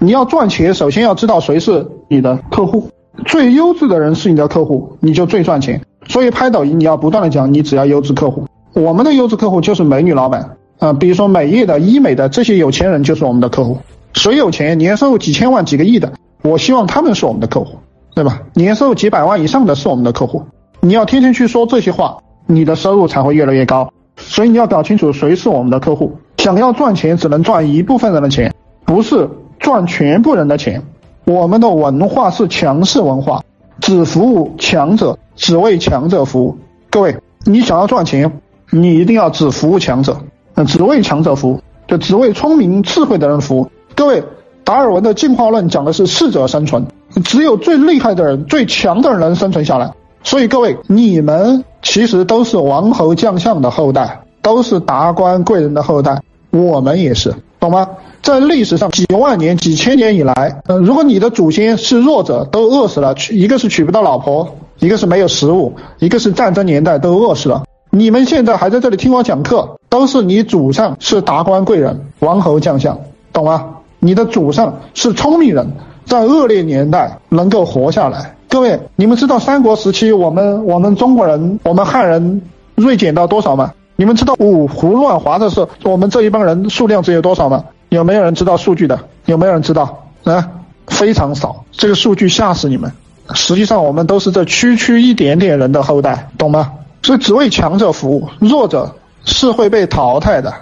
你要赚钱，首先要知道谁是你的客户，最优质的人是你的客户，你就最赚钱。所以拍抖音，你要不断的讲，你只要优质客户。我们的优质客户就是美女老板啊，比如说美业的、医美的这些有钱人就是我们的客户。谁有钱，年收入几千万、几个亿的，我希望他们是我们的客户，对吧？年收入几百万以上的是我们的客户。你要天天去说这些话，你的收入才会越来越高。所以你要搞清楚谁是我们的客户。想要赚钱，只能赚一部分人的钱，不是赚全部人的钱。我们的文化是强势文化，只服务强者，只为强者服务。各位，你想要赚钱，你一定要只服务强者，只为强者服务，就只为聪明智慧的人服务。各位，达尔文的进化论讲的是适者生存，只有最厉害的人、最强的人能生存下来。所以各位，你们其实都是王侯将相的后代，都是达官贵人的后代。我们也是，懂吗？在历史上几万年、几千年以来，呃，如果你的祖先是弱者，都饿死了，娶一个是娶不到老婆，一个是没有食物，一个是战争年代都饿死了。你们现在还在这里听我讲课，都是你祖上是达官贵人、王侯将相，懂吗？你的祖上是聪明人，在恶劣年代能够活下来。各位，你们知道三国时期我们我们中国人、我们汉人锐减到多少吗？你们知道五胡乱华的时候，我们这一帮人数量只有多少吗？有没有人知道数据的？有没有人知道？啊，非常少。这个数据吓死你们。实际上，我们都是这区区一点点人的后代，懂吗？所以只为强者服务，弱者是会被淘汰的。